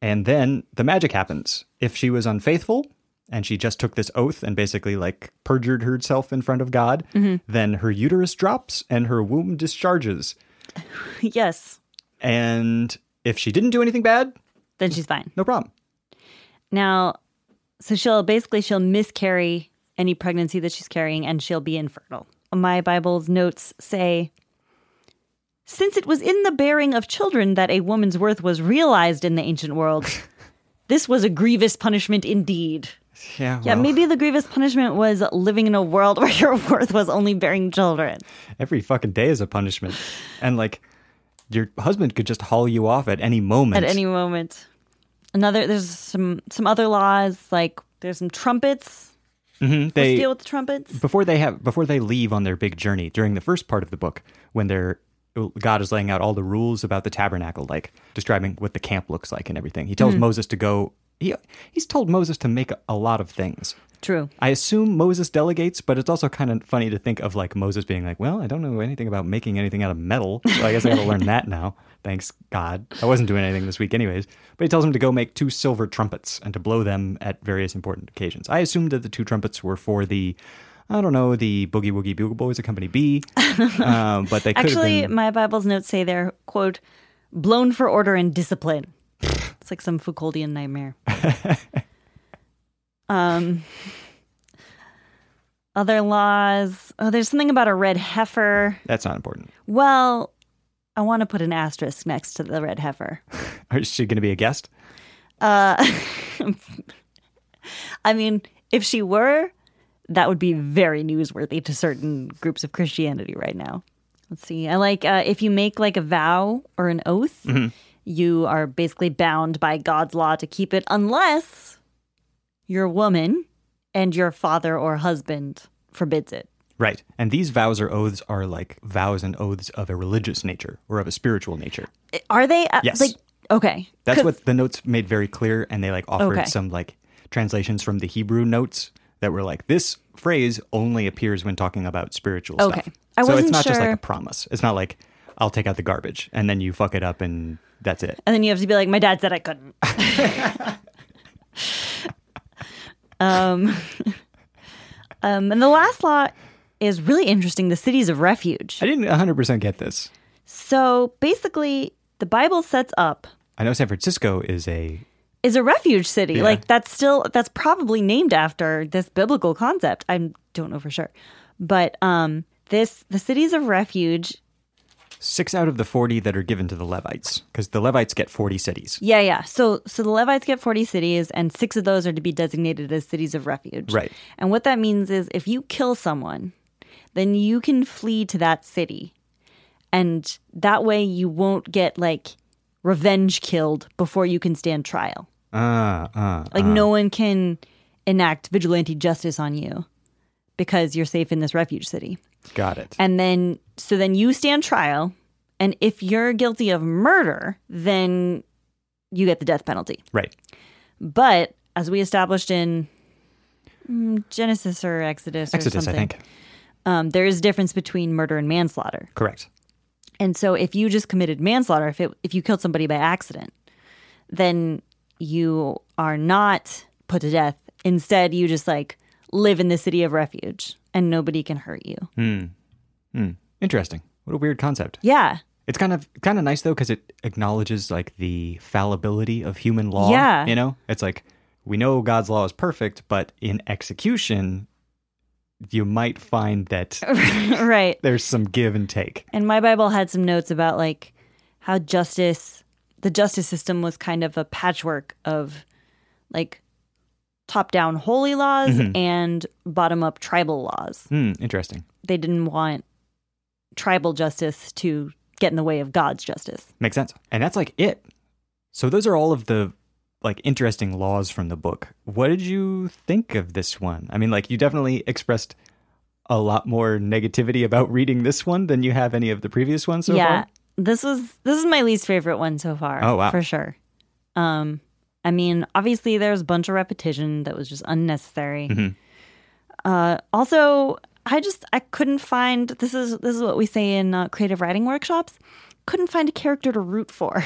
And then the magic happens. If she was unfaithful and she just took this oath and basically like perjured herself in front of God, then her uterus drops and her womb discharges. yes. And if she didn't do anything bad, Then she's fine. no problem. Now, so she'll basically she'll miscarry any pregnancy that she's carrying and she'll be infertile. My Bible's notes say since it was in the bearing of children that a woman's worth was realized in the ancient world, this was a grievous punishment indeed. Yeah, Yeah, maybe the grievous punishment was living in a world where your worth was only bearing children. every fucking day is a punishment. And like your husband could just haul you off at any moment. At any moment. Another there's some some other laws like there's some trumpets. Mm-hmm. They deal with the trumpets. before they have before they leave on their big journey during the first part of the book when they're God is laying out all the rules about the tabernacle, like describing what the camp looks like and everything. He tells Moses to go. He he's told Moses to make a, a lot of things. True. I assume Moses delegates, but it's also kind of funny to think of like Moses being like, "Well, I don't know anything about making anything out of metal, so I guess I got to learn that now." Thanks God, I wasn't doing anything this week anyways. But he tells him to go make two silver trumpets and to blow them at various important occasions. I assumed that the two trumpets were for the, I don't know, the Boogie Woogie Bugle Boys of Company B, um, but they could Actually, been. my Bible's notes say they're, quote, blown for order and discipline. it's like some Foucauldian nightmare. um, other laws. Oh, there's something about a red heifer. That's not important. Well, I want to put an asterisk next to the red heifer. Is she going to be a guest? Uh, I mean, if she were, that would be very newsworthy to certain groups of Christianity right now. Let's see. I like uh, if you make like a vow or an oath, you are basically bound by God's law to keep it unless your woman and your father or husband forbids it. Right. And these vows or oaths are like vows and oaths of a religious nature or of a spiritual nature. Are they? Uh, Yes. Like, okay. That's what the notes made very clear, and they like offered Okay. some like translations from the Hebrew notes that were like this phrase only appears when talking about spiritual Okay. stuff. I so it's not just like a promise. It's not like I'll take out the garbage and then you fuck it up and that's it. And then you have to be like, my dad said I couldn't. um, um, and the last law is really interesting the cities of refuge. I didn't 100% get this. So basically, the Bible sets up I know San Francisco is a is a refuge city. Yeah. Like that's still that's probably named after this biblical concept. I don't know for sure. But um this the cities of refuge six out of the 40 that are given to the Levites because the Levites get 40 cities. Yeah, yeah. So so the Levites get 40 cities and 6 of those are to be designated as cities of refuge. Right. And what that means is if you kill someone, then you can flee to that city. And that way you won't get like revenge killed before you can stand trial. Ah, ah. Like no one can enact vigilante justice on you because you're safe in this refuge city. Got it. And then, so then you stand trial. And if you're guilty of murder, then you get the death penalty. right. But as we established in mm, Genesis or Exodus, or Exodus, I something, think. um, there is a difference between murder and manslaughter. Correct. And so, if you just committed manslaughter, if it, if you killed somebody by accident, then you are not put to death. Instead, you just like live in the city of refuge, and nobody can hurt you. hmm Interesting. What a weird concept. Yeah, It's kind of kind of nice though because it acknowledges like the fallibility of human law. Yeah. you know, it's like we know God's law is perfect, but in execution, you might find that right. there's some give and take. And my Bible had some notes about like how justice, the justice system was kind of a patchwork of like top down holy laws and bottom up tribal laws. Hmm, interesting. They didn't want tribal justice to get in the way of God's justice. Makes sense. And that's like it. So those are all of the like interesting laws from the book. What did you think of this one? I mean, like you definitely expressed a lot more negativity about reading this one than you have any of the previous ones so yeah. far. This was this is my least favorite one so far. Oh, wow. For sure. Um I mean, obviously there's a bunch of repetition that was just unnecessary. Mhm. Uh also, I just I couldn't find this is this is what we say in uh, creative writing workshops. Couldn't find a character to root for.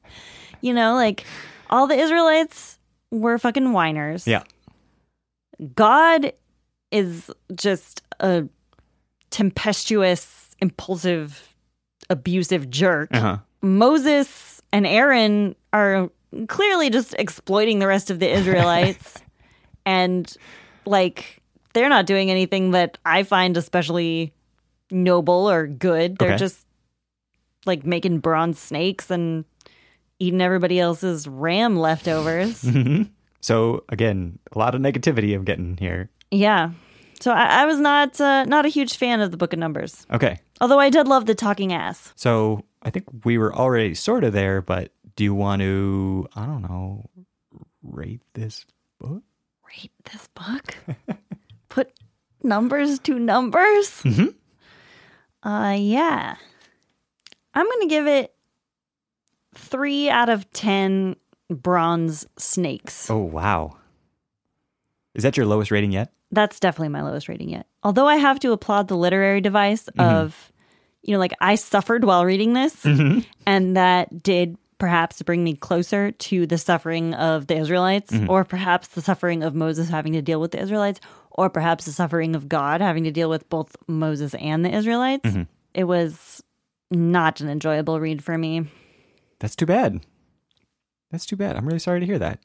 you know, like all the Israelites were fucking whiners. Yeah. God is just a tempestuous, impulsive, abusive jerk. Uh-huh. Moses and Aaron are clearly just exploiting the rest of the Israelites. and like they're not doing anything that I find especially noble or good. They're Okay. just like making bronze snakes and eating everybody else's ram leftovers. Mhm. So again, a lot of negativity I'm getting here. yeah. So I, I was not uh, not a huge fan of the Book of Numbers, Okay. although I did love the talking ass. So I think we were already sort of there, but do you want to, I don't know, rate this book? Rate this book. Put numbers to numbers. Mhm. Uh, yeah. I'm gonna give it three out of ten bronze snakes. Oh, wow. Is that your lowest rating yet? That's definitely my lowest rating yet. Although I have to applaud the literary device of, you know, like I suffered while reading this, Mm-hmm. and that did perhaps to bring me closer to the suffering of the Israelites, mm-hmm. or perhaps the suffering of Moses having to deal with the Israelites, or perhaps the suffering of God having to deal with both Moses and the Israelites. Mm-hmm. It was not an enjoyable read for me. That's too bad. That's too bad. I'm really sorry to hear that.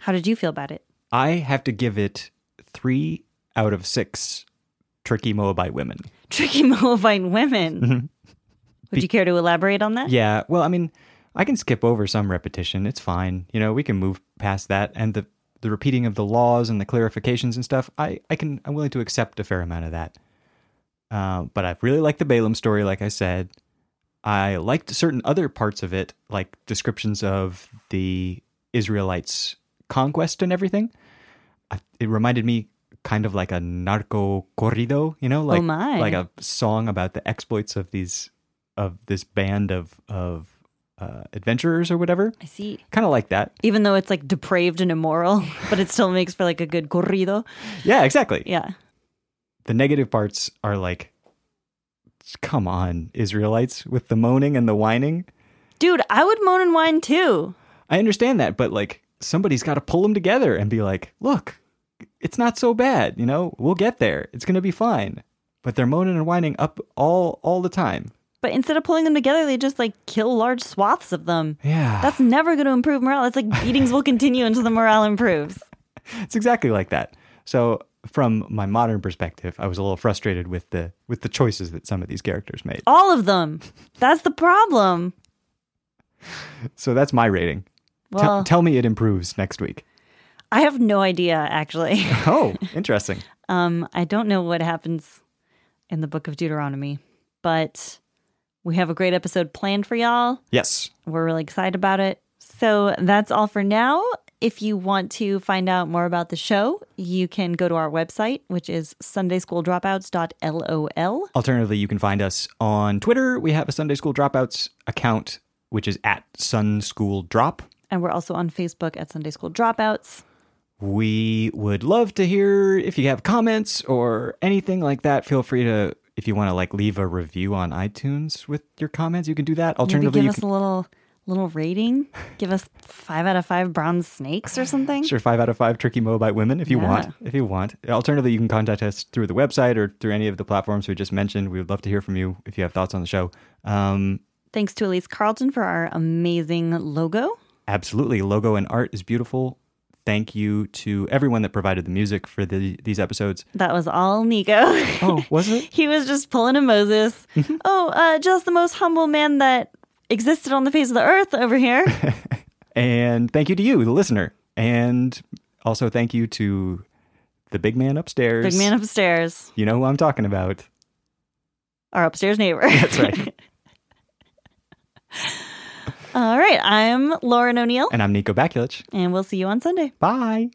How did you feel about it? I have to give it three out of six tricky Moabite women. Tricky Moabite women. Mm-hmm. Would you care to elaborate on that? Yeah, well, I mean, I can skip over some repetition. It's fine. You know, we can move past that and the the repeating of the laws and the clarifications and stuff. I I can I'm willing to accept a fair amount of that. Uh, but I really like the Balaam story, like I said. I liked certain other parts of it, like descriptions of the Israelites' conquest and everything. I, it reminded me kind of like a narco corrido, you know, like my. like a song about the exploits of these of this band of of uh, adventurers or whatever. I see. Kind of like that. Even though it's like depraved and immoral, but it still makes for like a good corrido. Yeah, exactly. Yeah. The negative parts are like, come on, Israelites, with the moaning and the whining. Dude, I would moan and whine too. I understand that, but like somebody's got to pull them together and be like, look, it's not so bad, you know. We'll get there. It's gonna be fine. But they're moaning and whining up all all the time. But instead of pulling them together, they just like kill large swaths of them. Yeah, That's never going to improve morale. It's like beatings will continue until the morale improves. it's exactly like that. So from my modern perspective, I was a little frustrated with the with the choices that some of these characters made. All of them. That's the problem. So that's my rating. Tell- Well, tell me it improves next week. I have no idea actually. Oh, interesting. Um, I don't know what happens in the book of Deuteronomy, but we have a great episode planned for y'all. Yes. We're really excited about it. So that's all for now. If you want to find out more about the show, you can go to our website, which is sundayschooldropouts.lol. Alternatively, you can find us on Twitter. We have a Sunday School Dropouts account, which is at Sun School Drop. And we're also on Facebook at Sunday School Dropouts. We would love to hear if you have comments or anything like that. Feel free to, if you want to like leave a review on iTunes with your comments, you can do that. Alternatively, Maybe give us can a little little rating. Give us five out of five bronze snakes or something. Sure, five out of five tricky Moabite women if you Yeah. want. If you want. Alternatively, you can contact us through the website or through any of the platforms we just mentioned. We would love to hear from you if you have thoughts on the show. Um, Thanks to Elise Carlton for our amazing logo. absolutely. Logo and art is beautiful. Thank you to everyone that provided the music for the, these episodes. That was all Nico. Oh, was it? he was just pulling a Moses. oh, uh, just the most humble man that existed on the face of the earth over here. And thank you to you, the listener. And also thank you to the big man upstairs. Big man upstairs, You know who I'm talking about. our upstairs neighbor. That's right. all right, I'm Lauren O'Neill, and I'm Nico Bakulich. and we'll see you on Sunday. Bye.